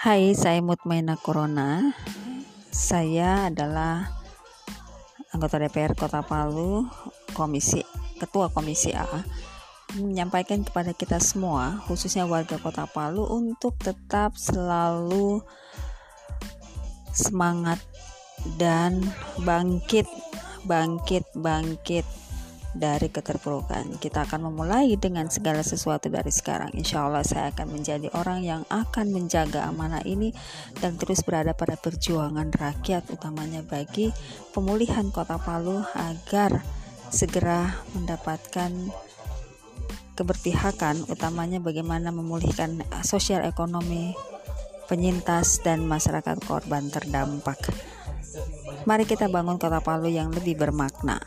Hai, saya Mutmaina Corona. Saya adalah anggota DPR Kota Palu, Komisi Ketua Komisi A, menyampaikan kepada kita semua, khususnya warga Kota Palu, untuk tetap selalu semangat dan bangkit, bangkit, bangkit dari keterpurukan. Kita akan memulai dengan segala sesuatu dari sekarang. Insya Allah saya akan menjadi orang yang akan menjaga amanah ini dan terus berada pada perjuangan rakyat utamanya bagi pemulihan kota Palu agar segera mendapatkan keberpihakan utamanya bagaimana memulihkan sosial ekonomi penyintas dan masyarakat korban terdampak. Mari kita bangun kota Palu yang lebih bermakna.